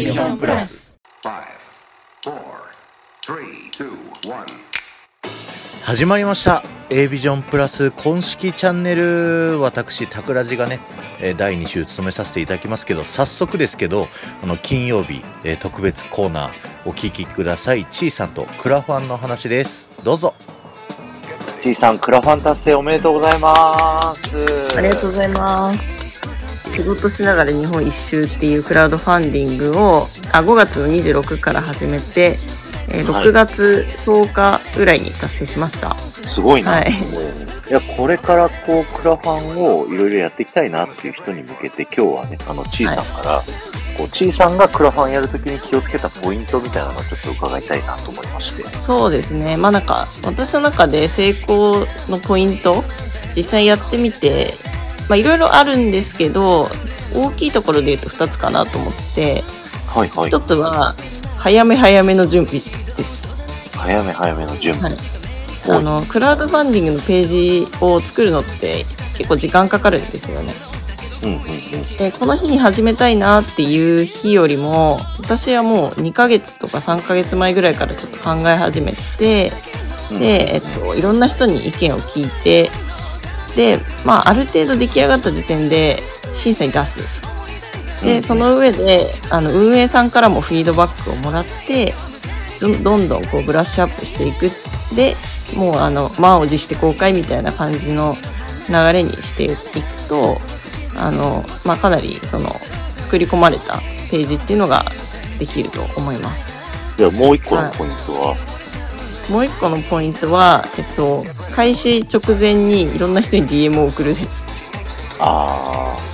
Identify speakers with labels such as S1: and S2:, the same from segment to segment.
S1: A ビジョンプラス。
S2: 始まりました。A ビジョンプラス公式チャンネル。私タクラジがねえー第2週務めさせていただきますけど早速ですけどあの金曜日、えー特別コーナーお聞きください。ちいさんとクラファンの話です。どうぞ。ちいさんクラファン達成おめでとうございます。
S3: ありがとうございます。仕事しながら日本一周っていうクラウドファンディングをあ5月の26から始めて、えー
S2: はい。
S3: 6月10日ぐらいに達成しました。
S2: すごいな、
S3: はい。
S2: い、やこれからこうクラファンをいろいろやっていきたいなっていう人に向けて今日はねあのちいさんから、こうちいさんがクラファンやるときに気をつけたポイントみたいなのをちょっと伺いたいなと思いまして。
S3: そうですね。まあなんか私の中で成功のポイント実際やってみて、まあいろいろあるんですけど大きいところで言うと2つかなと思って、
S2: はいはい。
S3: 1つは早め早めの準備です。
S2: 早め早めの準備、
S3: はい。あのクラウドファンディングのページを作るのって結構時間かかるんですよね。
S2: うんうんうん。
S3: でこの日に始めたいなっていう日よりも私はもう2ヶ月とか3ヶ月前ぐらいからちょっと考え始めてで、えっと、いろんな人に意見を聞いてで、まあ、ある程度出来上がった時点で審査に出す。でその上であの運営さんからもフィードバックをもらってどどんどんこうブラッシュアップしていくでもうあの満を持して公開みたいな感じの流れにしていくとあの、まあ、かなりその作り込まれたページっていうのができると思います。
S2: じゃあもう一個のポイントは、
S3: もう一個のポイントは、えっと、開始直前にいろんな人に DM を送るです。
S2: ああ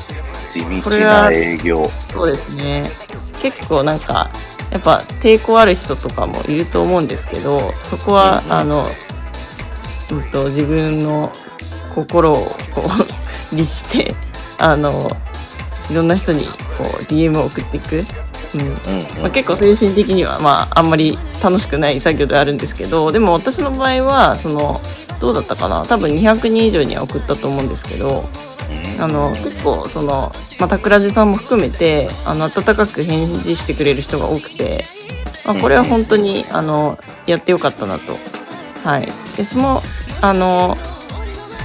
S2: 地道
S3: これは
S2: な営業
S3: そうですね。結構なんか、やっぱ抵抗ある人とかもいると思うんですけど、そこは、
S2: うんうん
S3: あの、うんと、自分の心をこう、律して、あの、いろんな人にこう DM を送っていく。うん。
S2: うん
S3: まあ、結構精神的には、まあ、あんまり楽しくない作業ではあるんですけど、でも私の場合は、その、どうだったかな？多分200人以上には送ったと思うんですけど、
S2: うん
S3: あの結構そのまた倉地さんも含めてあの温かく返事してくれる人が多くて、まあ、これは本当にあのやってよかったなと。はい、でそのあの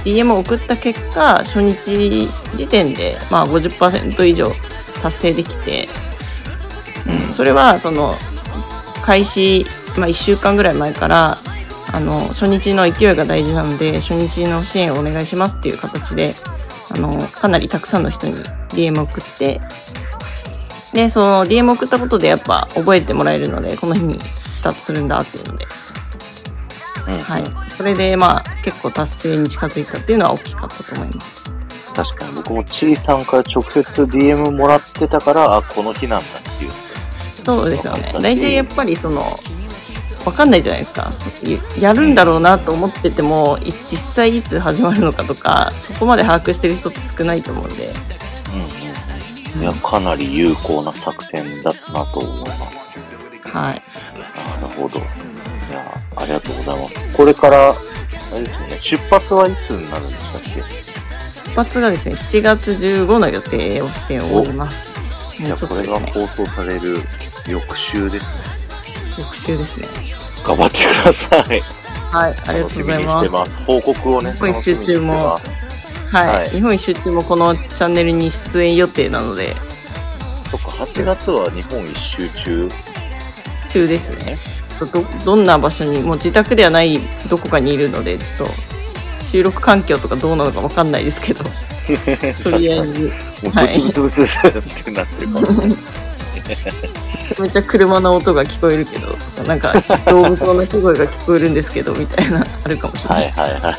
S3: DM を送った結果初日時点で、まあ、50%以上達成できて、うん、それはその開始、まあ、1週間ぐらい前からあの初日の勢いが大事なので初日の支援をお願いしますっていう形であのかなりたくさんの人に DM を送ってでその DM を送ったことでやっぱ覚えてもらえるのでこの日にスタートするんだっていうので、
S2: うん。
S3: はい、それでまあ結構達成に近づいたっていうのは大きかったと思います。
S2: 確かに。僕もちいさんから直接 DM もらってたからあこの日なんだ
S3: そうですよね。大体やっぱりそのわかんないじゃないですか。ややるんだろうなと思っててもい実際いつ始まるのかとかそこまで把握してる人って少ないと思うんで、
S2: うんうんいやかなり有効な作戦だったなと思います。
S3: はい、
S2: なるほど。いやありがとうございます。これからあれですよね。出発はいつになるんでしたっけ？
S3: 出発がですね7月15の予定をしております。
S2: じゃあこれが放送される翌週ですね。
S3: 翌週ですね。
S2: 頑張ってください。
S3: はいありがとうございます。
S2: ます。報告をね
S3: 日本一周中もはい、
S2: はい。
S3: 日本一周中もこのチャンネルに出演予定なので。
S2: そっか8月は日本一周中？
S3: 中ですね。どどんな場所にもう自宅ではないどこかにいるのでちょっと収録環境とかどうなのかわかんないですけど。とりあえず
S2: もうブツブツブツってなってるから、
S3: め ちゃめちゃ車の音が聞こえるけどなんか動物の鳴き声が聞こえるんですけどみたいなあるかもしれな、
S2: はいいはいはい。わか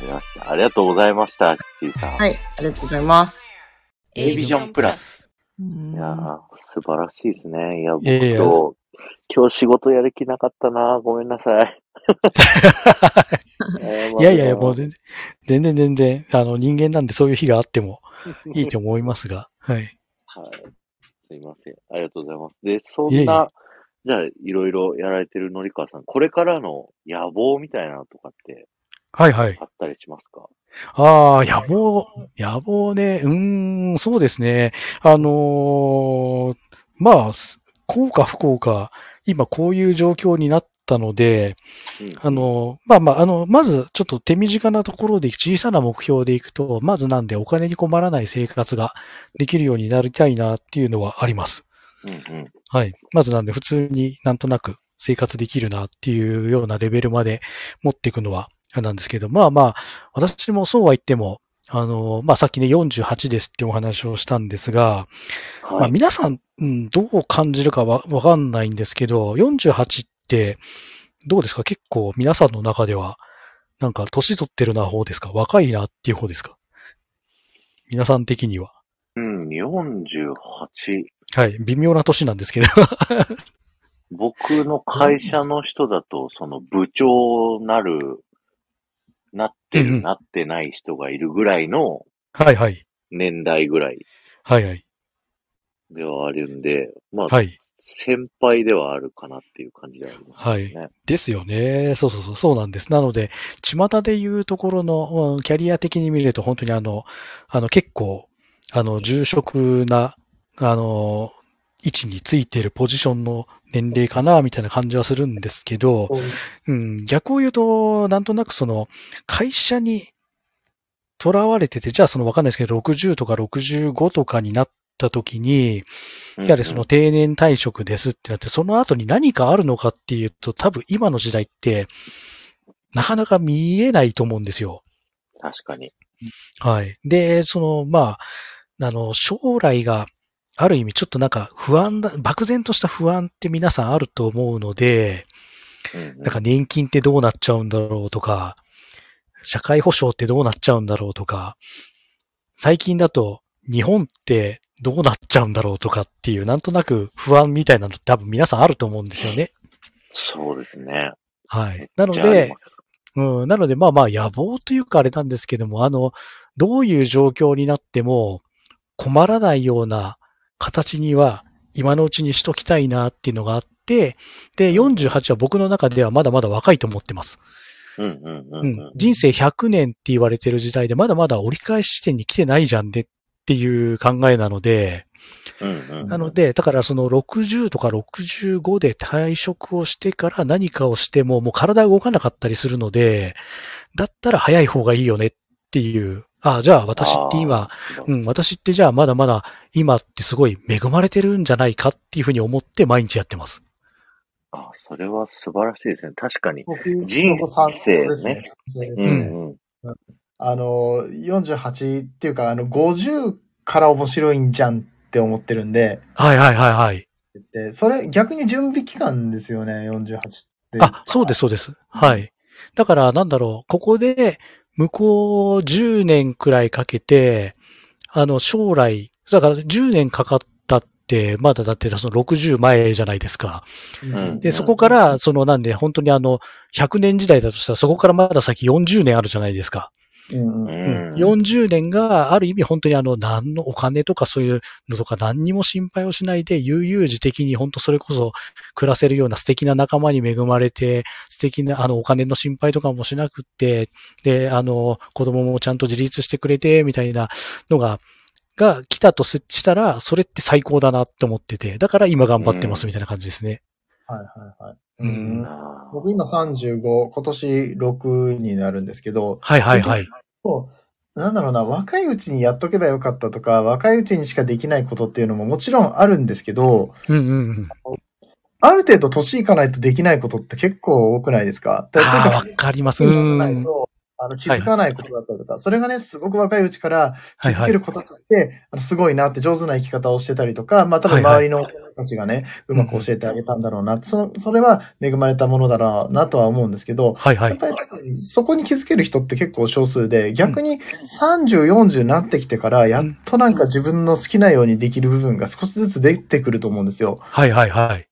S2: りました。ありがとうございました、キーさん。
S3: はい、ありがとうございます。
S1: A ビジョンプラス
S3: うん
S2: いやー素晴らしいですね。いや、僕
S4: いやいや
S2: 今日、今日仕事やる気なかったな。ごめんなさい。
S4: いやいやいや、もう全然、全然全然、あの、人間なんでそういう日があってもいいと思いますが、はい。
S2: はい。すいません。ありがとうございます。で、そ
S4: いえいえ
S2: んな、じゃあ、いろいろやられてるのりかわさん、これからの野望みたいなのとかって
S4: はいはい。
S2: あったりしますか？
S4: ああ、野望、野望ね、うーん、そうですね。あのーまあ、すこうか不幸か、今こういう状況になったので、
S5: うん
S4: あの、まあまあ、あの、まずちょっと手短なところで小さな目標でいくと、まずなんでお金に困らない生活ができるようになりたいなっていうのはあります。
S5: うんうん。
S4: はい。まずなんで普通になんとなく生活できるなっていうようなレベルまで持っていくのは、なんですけど、まあまあ、私もそうは言っても、あの、まあさっきね48ですってお話をしたんですが、まあ
S5: はい。
S4: 皆さん、うん、どう感じるかわわかんないんですけど、48ってどうですか？結構皆さんの中では、なんか年取ってるな方ですか？若いなっていう方ですか？皆さん的には。
S5: うん、48。
S4: はい。微妙な年なんですけど。
S5: 僕の会社の人だと、その部長なる、なってる、
S4: うんうん
S5: なってない人がいるぐらいの
S4: はいはい。
S5: 年代ぐらい
S4: はいはい。
S5: ではあるんで、まあ、
S4: はい。
S5: 先輩ではあるかなっていう感じではあります
S4: はい
S5: ね。
S4: ですよね。そうそうそう、そうなんです。なので、巷で言うところの、うんキャリア的に見ると本当にあの、あの結構、あの、重職な、あの、位置についているポジションの年齢かな、みたいな感じはするんですけど、うん、逆を言うと、なんとなくその、会社に囚われてて、じゃあそのわかんないですけど、60とか65とかになった時に、やはりその定年退職ですってなって、その後に何かあるのかっていうと、多分今の時代って、なかなか見えないと思うんですよ。
S5: 確かに。
S4: はい。で、その、まあ、あの、将来がある意味ちょっとなんか不安だ、漠然とした不安って皆さんあると思うので、なんか年金ってどうなっちゃうんだろうとか、社会保障ってどうなっちゃうんだろうとか、最近だと日本ってどうなっちゃうんだろうとかっていう、なんとなく不安みたいなの多分皆さんあると思うんですよね。
S5: そうですね。
S4: はい。なのでうん、なのでまあまあ野望というかあれなんですけども、あの、どういう状況になっても困らないような形には今のうちにしときたいなっていうのがあって、で、48は僕の中ではまだまだ若いと思ってます。
S5: うんうんう
S4: うんん、人生100年って言われてる時代でまだまだ折り返し地点に来てないじゃんねっていう考えなので。なので、だからその60とか65で退職をしてから何かをしてももう体が動かなかったりするので、だったら早い方がいいよねっていう、ああ、じゃあ私って今、うん、私ってじゃあまだまだ今ってすごい恵まれてるんじゃないかっていうふうに思って毎日やってます。
S5: あ、それは素晴らしいですね。確かに。
S6: 僕、
S5: 人生
S6: 考ですね。そうです
S5: うん。
S6: あの、48っていうか、あの、50から面白いんじゃんって思ってるんで、
S4: はいはいはいはい。
S6: でそれ逆に準備期間ですよね、48って。
S4: あ、そうですそうです。はい。だからなんだろう、ここで向こう10年くらいかけて、あの将来、だから10年かかったって、まだだってその60前じゃないですか。
S6: うん
S4: で、そこから、そのなんで本当にあの、100年時代だとしたらそこからまだ先40年あるじゃないですか。
S6: うんうん
S5: うん。
S4: 40年がある意味本当にあの、何のお金とかそういうのとか何にも心配をしないで、悠々自適に本当それこそ暮らせるような素敵な仲間に恵まれて、素敵なあの、お金の心配とかもしなくって、で、あの、子供もちゃんと自立してくれて、みたいなのが、が来たとすしたら、それって最高だなって思ってて、だから今頑張ってますみたいな感じですね。
S6: はいはいはい。
S4: うん
S6: 僕今35、今年6になるんですけど、
S4: はいはいはい。
S6: なんだろうな、若いうちにやっとけばよかったとか、若いうちにしかできないことっていうのももちろんあるんですけど、
S4: うんうんうん。
S6: ある程度年いかないとできないことって結構多くないですか？だ
S4: ああ、わかります。
S6: か、
S4: うん。
S6: あの気づかないことだったりとか、それがね、すごく若いうちから気
S4: はいはい
S6: づける。ことって、あのすごいなって上手な生き方をしてたりとか、まあ多分
S4: はいはい
S6: 周りの子たちがね、うまく教えてあげたんだろうな、その、それは恵まれたものだろうなとは思うんですけど、
S4: はいはい。
S6: やっぱりそこに気づける人って結構少数で、逆に30、40になってきてから、やっとなんか自分の好きなようにできる部分が少しずつ出てくると思うんですよ。
S4: はいはいはい。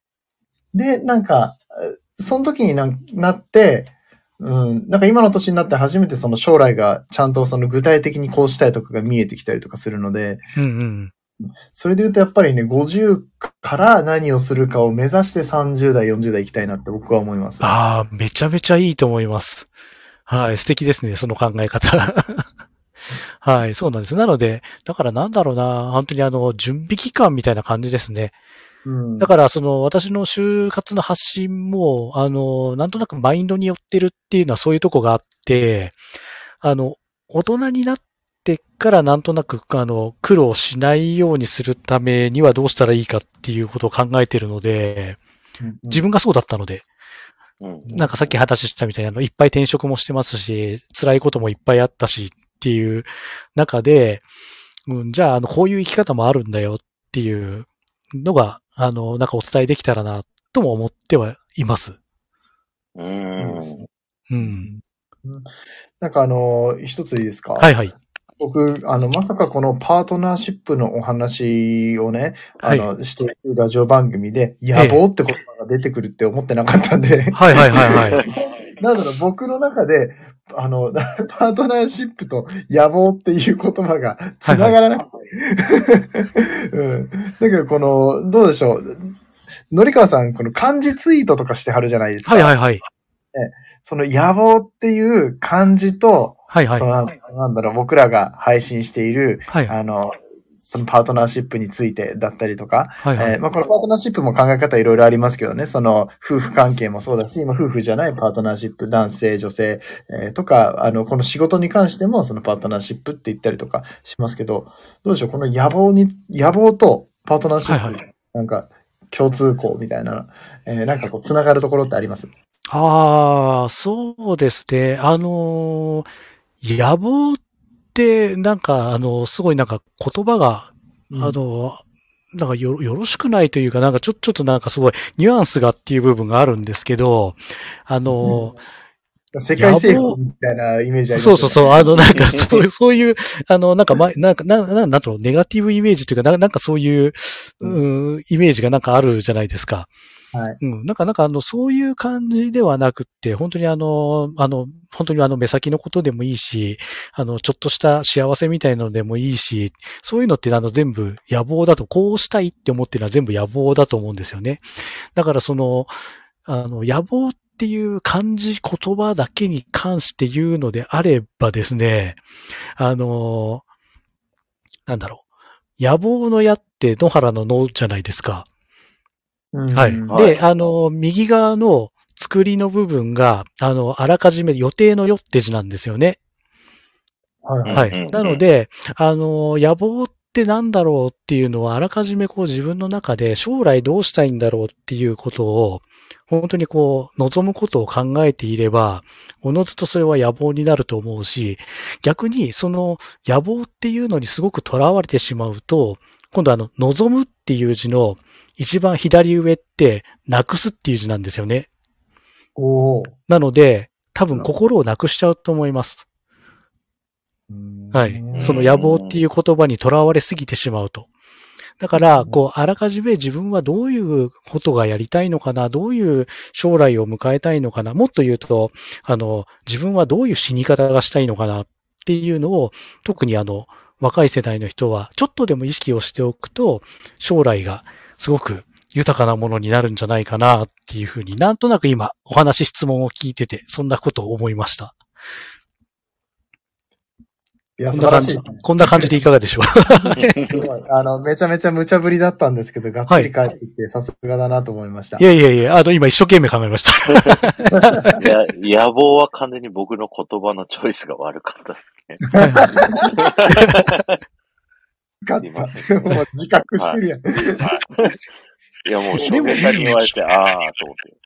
S6: で、なんか、えその時にななって、うん、なんか今の年になって初めてその将来がちゃんとその具体的にこうしたいとかが見えてきたりとかするので、
S4: うんうん。
S6: それで言うとやっぱりね、50から何をするかを目指して30代、40代行きたいなって僕は思います。
S4: ああ、めちゃめちゃいいと思います。はい、素敵ですね、その考え方。はい、そうなんです。なので、だからなんだろうな、本当にあの、準備期間みたいな感じですね。
S6: うん。
S4: だから、その、私の就活の発信も、あの、なんとなくマインドによってるっていうのはそういうとこがあって、あの、大人になってからなんとなく、あの、苦労しないようにするためにはどうしたらいいかっていうことを考えてるので、自分がそうだったので、
S2: うん。
S4: なんかさっき話したみたいなの、いっぱい転職もしてますし、辛いこともいっぱいあったしっていう中で、うん、じゃあ、あの、こういう生き方もあるんだよっていうのが、あの、なんかお伝えできたらな、とも思ってはいます。
S2: うん。
S4: うん。
S6: なんかあの、一ついいですか？
S4: はいはい。
S6: 僕、あの、まさかこのパートナーシップのお話をね、あの、しているラジオ番組で、野望って言葉が出てくるって思ってなかったんで、
S4: はいはいはいはい。
S6: なんだろう、僕の中で、あの、パートナーシップと野望っていう言葉が繋がらなくて。うん。だけど、この、どうでしょう。のりかわさん、この漢字ツイートとかしてはるじゃないですか。
S4: はいはいはい。
S6: その野望っていう漢字と、
S4: はいはい
S6: そ。のなんだろう、僕らが配信している、
S4: はいはい。
S6: あの、そのパートナーシップについてだったりとか、
S4: はいはい。
S6: えーまあ、このパートナーシップも考え方いろいろありますけどね、その夫婦関係もそうだし、まあ、夫婦じゃないパートナーシップ、男性、女性、えーとか、あの、この仕事に関してもそのパートナーシップって言ったりとかしますけど、どうでしょう、この野望に、野望とパートナーシップ、
S4: はいは
S6: なんか共通項みたいな、えーなんかこう、つながるところってあります？
S4: ああ、そうですね。あのー、野望って、なんか、あの、すごいなんか言葉が、あの、なんかよ、よろしくないというか、なんかちょ、ちょっとなんかすごいニュアンスがっていう部分があるんですけど、あの、
S6: 世界征服みたいなイメージありますよね。
S4: そうそうそう、あの、なんか、そういう、そういう、あの、なんか、ま、なんか、な、ななんだろう、ネガティブイメージというか、ななんかそういう、うん、イメージがなんかあるじゃないですか。
S6: はい。
S4: うん、なんか、なんか、あの、そういう感じではなくって、本当にあの、あの、本当にあの、目先のことでもいいし、あの、ちょっとした幸せみたいなのでもいいし、そういうのってあの、全部野望だと、こうしたいって思ってるのは全部野望だと思うんですよね。だから、その、あの、野望っていう漢字言葉だけに関して言うのであればですね、あの、なんだろう。野望の矢って野原の野じゃないですか。
S6: うん
S4: はい。
S2: はい
S4: で、あの、右側の作りの部分が、あの、あらかじめ予定のよって字なんですよね。
S6: はい。
S4: はい。なので、あの、野望ってなんだろうっていうのは、あらかじめこう自分の中で将来どうしたいんだろうっていうことを、本当にこう、望むことを考えていれば、おのずとそれは野望になると思うし、逆にその野望っていうのにすごく囚われてしまうと、今度あの、望むっていう字の一番左上って、なくすっていう字なんですよね。
S6: おー
S4: なので、多分心をなくしちゃうと思います。はい。その野望っていう言葉にとらわれすぎてしまうと。だから、こう、あらかじめ自分はどういうことがやりたいのかな、どういう将来を迎えたいのかな、もっと言うと、あの、自分はどういう死に方がしたいのかなっていうのを、特にあの、若い世代の人は、ちょっとでも意識をしておくと、将来がすごく豊かなものになるんじゃないかなっていうふうになんとなく今、お話質問を聞いてて、そんなことを思いました。
S6: いや、
S4: こんな感じ
S6: 素晴らしい。、
S4: こんな感じでいかがでしょう？
S6: すごいあの、めちゃめちゃ無茶ぶりだったんですけど、がっつり帰ってきて、さすがだなと思いました。
S4: いやいやいや、あの、今一生懸命考えました。
S2: いや、野望は完全に僕の言葉のチョイスが悪かったですね。
S6: 勝った。もう自覚してるやん。
S2: いや、もう、初見さんに言われて、ああ、と思って。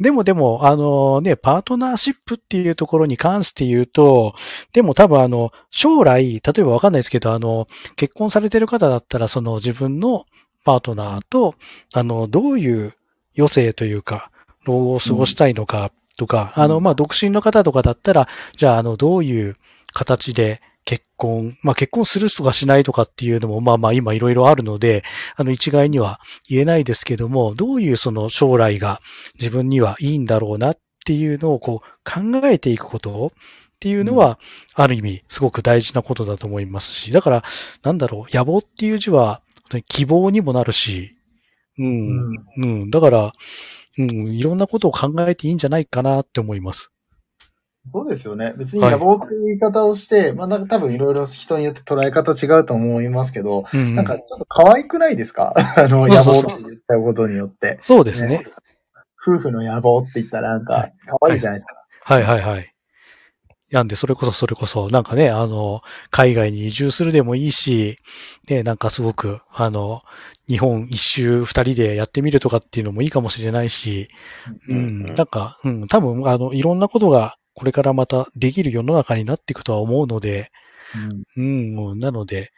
S4: でもでも、あのね、パートナーシップっていうところに関して言うと、でも多分あの、将来、例えばわかんないですけど、あの、結婚されてる方だったら、その自分のパートナーと、あの、どういう余生というか、老後を過ごしたいのかとか、
S6: うん
S4: あの、まあ、独身の方とかだったら、じゃあ、あの、どういう形で結婚、まあ、結婚するとかしないとかっていうのも、まあまあ今いろいろあるので、あの、一概には言えないですけども、どういうその将来が自分にはいいんだろうなっていうのをこう考えていくことっていうのは、ある意味すごく大事なことだと思いますし、だから、なんだろう、野望っていう字は、希望にもなるし、うん、うん、だから、うん、いろんなことを考えていいんじゃないかなって思います。
S6: そうですよね。別に野望っていう言い方をして、まあなんか多分いろいろ人によって捉え方違うと思いますけど、
S4: うんうん。
S6: なんかちょっと可愛くないですか？あの、野望って言ったことによって。
S4: そうですね。
S6: 夫婦の野望って言ったらなんか可愛いじゃないですか。
S4: はい。はい。はい。なんで、それこそそれこそ、なんかね、あの、海外に移住するでもいいし、ね、なんかすごく、あの、日本一周二人でやってみるとかっていうのもいいかもしれないし、う
S2: うん
S4: ん、なんか、うん、多分、あの、いろんなことがこれからまたできる世の中になっていくとは思うので、
S6: うん
S4: うん、なので、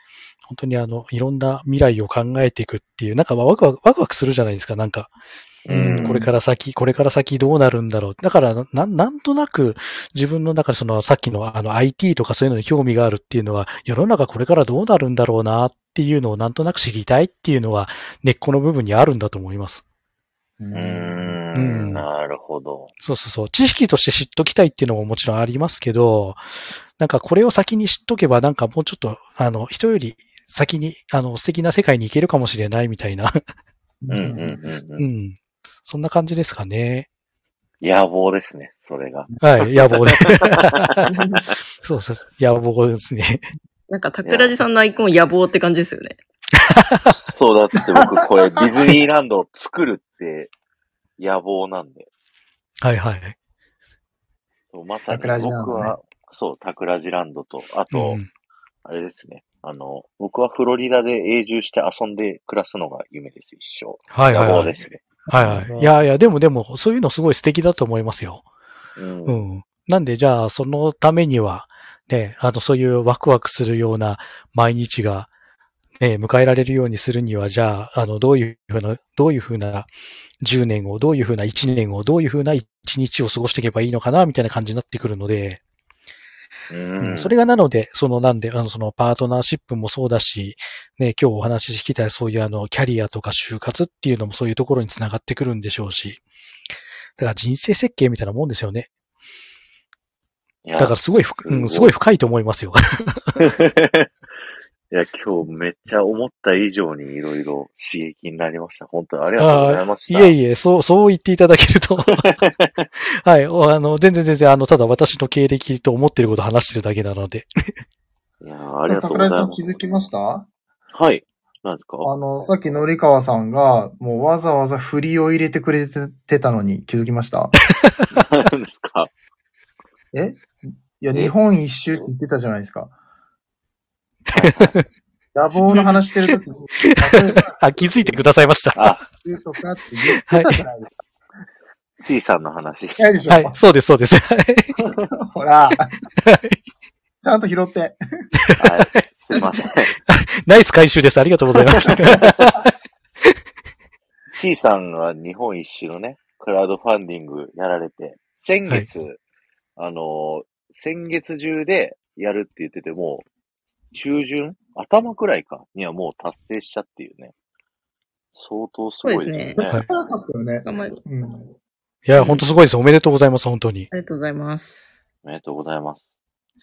S4: 本当にあの、いろんな未来を考えていくっていう、なんかワクワク、ワクワクするじゃないですか、なんか。
S2: うん
S4: これから先、これから先どうなるんだろう。だから、な、なんとなく自分の中でそのさっきのあの IT とかそういうのに興味があるっていうのは、世の中これからどうなるんだろうなっていうのをなんとなく知りたいっていうのは根っこの部分にあるんだと思います。
S6: う
S2: うー
S4: うん
S2: ん、なるほど。
S4: そうそうそう。知識として知っときたいっていうのももちろんありますけど、なんかこれを先に知っとけばなんかもうちょっと、あの、人より先に、あの、素敵な世界に行けるかもしれないみたいな。
S2: うん、うん、うん
S4: う
S2: うん。
S4: ん。そんな感じですかね。
S2: 野望ですね、それが。
S4: はい、野望で。そうそうそう。野望ですね。
S3: なんか、桜地さんのアイコン野望って感じですよね。
S2: そうだって僕これディズニーランドを作るって野望なんで。
S4: はいはい。
S2: そうまさに僕は、そう、タクラジランドと、あと、
S4: うん
S2: あれですね。あの、僕はフロリダで永住して遊んで暮らすのが夢です、一生。
S4: はいはいはい。
S2: 野望ですね。
S4: はいはい。いやいや、でもでも、そういうのすごい素敵だと思いますよ。
S2: うん。
S4: うん。なんで、じゃあ、そのためには、ね、あの、そういうワクワクするような毎日が、ね、迎えられるようにするには、じゃあ、あの、どういうふうな、どういうふうな10年を、どういうふうな1年を、どういうふうな1日を過ごしていけばいいのかな、みたいな感じになってくるので、
S2: う
S4: うん
S2: ん。
S4: それがなので、そのなんで、あの、そのパートナーシップもそうだし、ね、今日お話ししてきたそういうあの、キャリアとか就活っていうのもそういうところにつながってくるんでしょうし、だから人生設計みたいなもんですよね。だからすごいふ、うん、
S2: すごい
S4: すごい深いと思いますよ。
S2: いや、今日めっちゃ思った以上にいろいろ刺激になりました。本当にありがとうございました。
S4: いえいえ、そう、そう言っていただけると。はい、おあの、全然全然、あの、ただ私の経歴と思ってることを話してるだけなので。
S2: いやありがとうござい
S6: 桜井さん
S2: ます。
S6: 気づきました？
S2: はい。何ですか？
S6: あの、さっきのりかわさんが、もうわざわざ振りを入れてくれてたのに気づきました？
S2: 何ですか？
S6: え？いや、
S2: え？
S6: 日本一周って言ってたじゃないですか。野望の話してるときに、
S4: あ、気づいてくださいました。
S2: あ、
S6: 一周とかって言ってたじゃないですか。
S2: C さんの話。
S6: ないでしょ、
S4: はい、そうです、そうです。は い
S6: ほら。ちゃんと拾って。
S2: はい。すいません。
S4: ナイス回収です。ありがとうございます。
S2: C さんが日本一周のね、クラウドファンディングやられて、先月、あの、先月中でやるって言ってても、中旬？頭くらいかにはもう達成したっていうね。相当すごいですね。
S3: そう
S4: はい
S6: 早かったよね。
S3: あんまり。
S6: うん。
S4: いや、本当すごいです。おめでとうございます、本当に。
S3: ありがとうございます。
S2: おめでとうございます。
S3: はい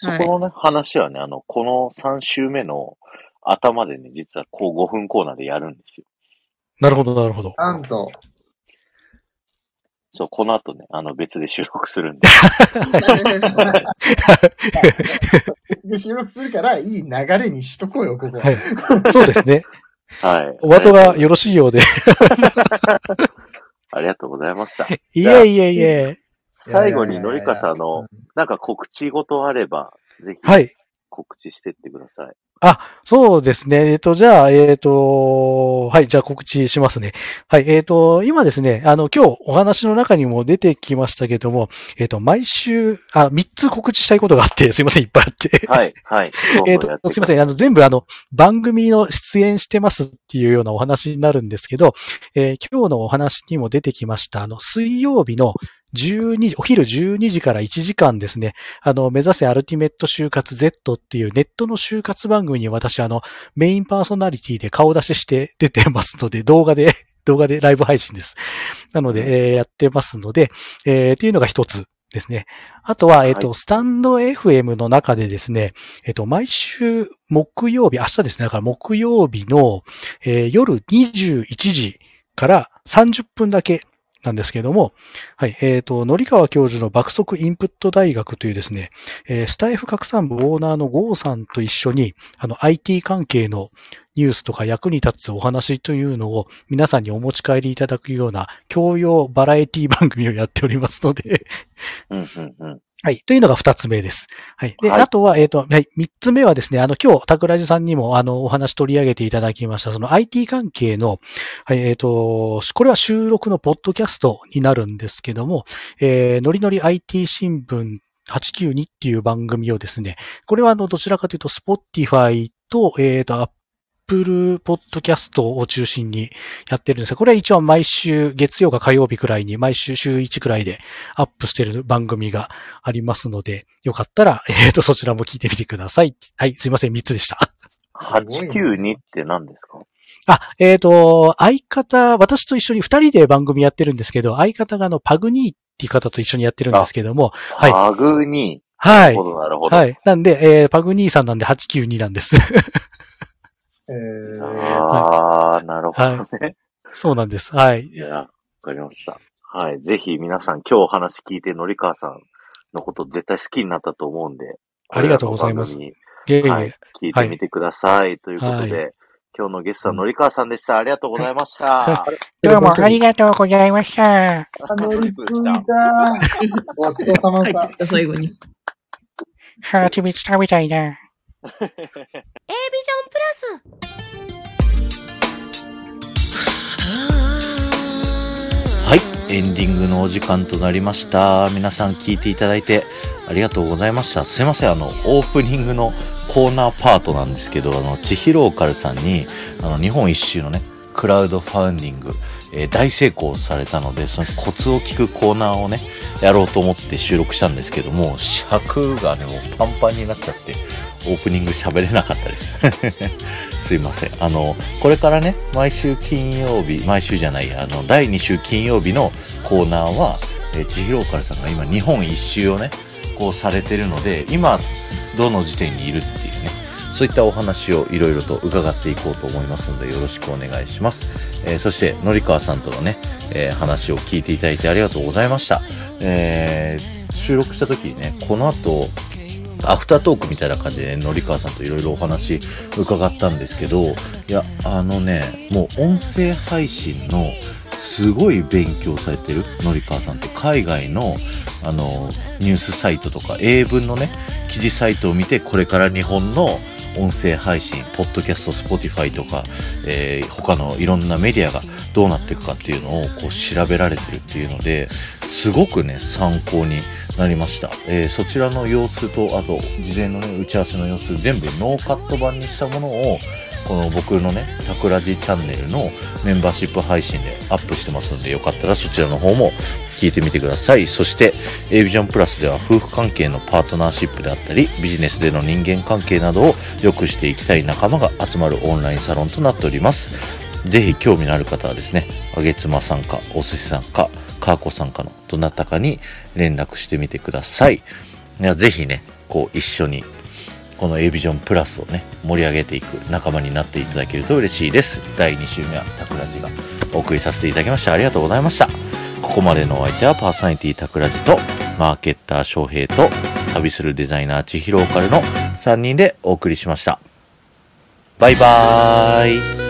S2: そこのね、話はね、あの、この3週目の頭でね、実はこう5分コーナーでやるんですよ。
S4: なるほど、なるほど。
S6: なんと、
S2: そう、この後ね、あの別で収録するんで。
S6: で収録するから、いい流れにしとこうよ、ここ。
S4: はい。そうですね。
S2: はい。
S4: お後がよろしいようで。
S2: ありがとうございました。
S4: いえいえいえ。
S2: 最後にのりかさんの、なんか告知事あれば、ぜひ
S4: はい。
S2: 告知してってください。
S4: そうですね。えっ、と、じゃあ、えっ、と、はい、じゃあ告知しますね。はい、えっ、と、今ですね、あの、今日お話の中にも出てきましたけども、えっ、と、毎週、あ、3つ告知したいことがあって、すいません、いっぱいあって。
S2: はい、はい。
S4: えっと、すいません。あの、全部あの、番組の出演してますっていうようなお話になるんですけど、えー今日のお話にも出てきました、あの、水曜日の12時、お昼12時から1時間ですね、あの、目指せアルティメット就活 Z っていうネットの就活番組に私、あの、メインパーソナリティで顔出しして出てますので、動画で、動画でライブ配信です。なので、えーやってますので、えーっていうのが一つですね。あとは、えっ、と、
S2: は
S4: スタンド FM の中でですね、えっ、と、毎週木曜日、明日ですね、だから木曜日の、えー夜21時から30分だけ、なんですけれども、はい、えっ、と、のりかわ教授の爆速インプット大学というですね、えースタイフ拡散部オーナーのゴーさんと一緒に、あの、IT 関係のニュースとか役に立つお話というのを皆さんにお持ち帰りいただくような教養バラエティ番組をやっておりますので、
S2: うんうんうん。
S4: はい。というのが二つ目です。はい。で、
S2: はい
S4: あとは、えっ、と、はい。三つ目はですね、あの、今日、桜地さんにも、あの、お話取り上げていただきました、その IT 関係の、はい、えっ、と、これは収録のポッドキャストになるんですけども、えー、のりのり IT 新聞892っていう番組をですね、これはあの、どちらかというと、Spotify と、えっ、と、Apple Podcast を中心にやってるんですが、これは一応毎週月曜か火曜日くらいに、毎週週1くらいでアップしてる番組がありますので、よかったら、えっ、と、そちらも聞いてみてください。はい、すいません、3つでした。
S2: 892って何ですか？
S4: あ、えっ、と、相方、私と一緒に二人で番組やってるんですけど、相方があの、パグニーっていう方と一緒にやってるんですけども、はい
S2: パグに。
S4: は
S2: ないる。ほど、なるほど。
S4: はい。なんで、えーパグニーさんなんで892なんです。
S6: えー
S2: ああ、なるほどね。
S4: そうなんです。はい。
S2: いや、わかりました。はい。ぜひ皆さん今日お話聞いて、のりかわさんのこと絶対好きになったと思うんで。
S4: ありがとうございます。
S2: はい。聞いてみてください。ということで、
S4: は
S2: 今日のゲストはのりかわさんでした。ありがとうございました。
S4: どうもありがとうございました。
S6: あのりくんだ。ごちそうさまでした。
S3: 最後に。
S4: はちみつ食べた。いな。
S7: A ビジョンプラス
S5: はい、エンディングのお時間となりました。皆さん聞いていただいてありがとうございました。すいません、あの、オープニングのコーナーパートなんですけど、あの、千尋ローカルさんに、あの、日本一周のね、クラウドファウンディング、えー大成功されたので、そのコツを聞くコーナーをね、やろうと思って収録したんですけども、尺がね、もうパンパンになっちゃって、オープニング喋れなかったです。すいません。あの、これからね、毎週金曜日、毎週じゃない、あの、第2週金曜日のコーナーは、えー、千尋からさんが今日本一周をね、こうされてるので、今、どの時点にいるっていうね、そういったお話をいろいろと伺っていこうと思いますので、よろしくお願いします。えーそして、のりかわさんとのね、えー話を聞いていただいてありがとうございました。えー収録した時にね、この後、アフタートークみたいな感じで、ね、のりかわさんといろいろお話伺ったんですけど、いや、あのね、もう音声配信のすごい勉強されてるのりかわさんって海外のあのニュースサイトとか英文のね記事サイトを見てこれから日本の音声配信ポッドキャスト Spotify とか、えー他のいろんなメディアがどうなっていくかっていうのをこう調べられてるっていうのですごくね参考になりました、えーそちらの様子とあと事前のね打ち合わせの様子全部ノーカット版にしたものをこの僕のね、タクラジチャンネルのメンバーシップ配信でアップしてますので、よかったらそちらの方も聞いてみてください。そして、A ビジョンプラスでは夫婦関係のパートナーシップであったり、ビジネスでの人間関係などを良くしていきたい仲間が集まるオンラインサロンとなっております。ぜひ興味のある方はですね、あげつまさんか、お寿司さんか、かーこさんかのどなたかに連絡してみてください。いやぜひね、こう一緒にこの A ビジョンプラスをね、盛り上げていく仲間になっていただけると嬉しいです。第2週目はタクラジがお送りさせていただきました。ありがとうございました。ここまでのお相手はパーソナリティタクラジとマーケッター翔平と旅するデザイナー千尋ローカルの3人でお送りしました。バイバーイ。